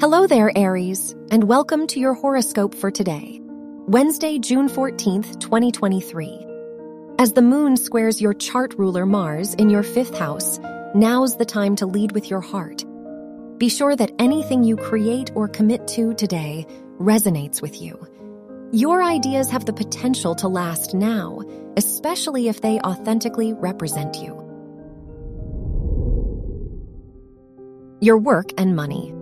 Hello there, Aries, and welcome to your horoscope for today, Wednesday, June 14th, 2023. As the moon squares your chart ruler Mars in your fifth house, now's the time to lead with your heart. Be sure that anything you create or commit to today resonates with you. Your ideas have the potential to last now, especially if they authentically represent you. Your work and money.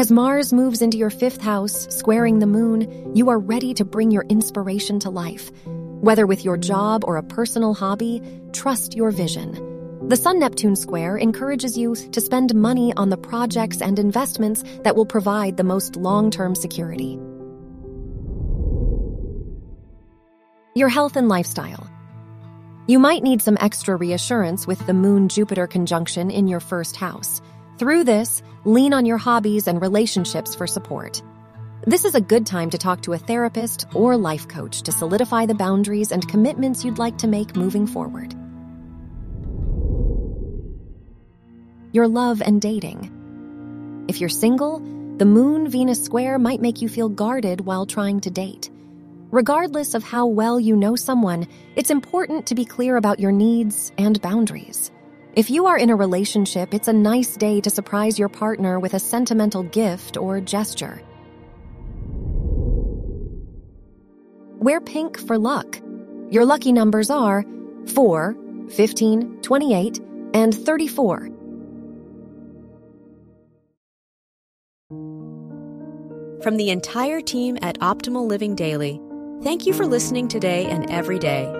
As Mars moves into your fifth house, squaring the moon, you are ready to bring your inspiration to life. Whether with your job or a personal hobby, trust your vision. The Sun Neptune square encourages you to spend money on the projects and investments that will provide the most long term security. Your health and lifestyle. You might need some extra reassurance with the Moon Jupiter conjunction in your first house. Through this, lean on your hobbies and relationships for support. This is a good time to talk to a therapist or life coach to solidify the boundaries and commitments you'd like to make moving forward. Your love and dating. If you're single, the Moon Venus square might make you feel guarded while trying to date. Regardless of how well you know someone, it's important to be clear about your needs and boundaries. If you are in a relationship, it's a nice day to surprise your partner with a sentimental gift or gesture. Wear pink for luck. Your lucky numbers are 4, 15, 28, and 34. From the entire team at Optimal Living Daily, thank you for listening today and every day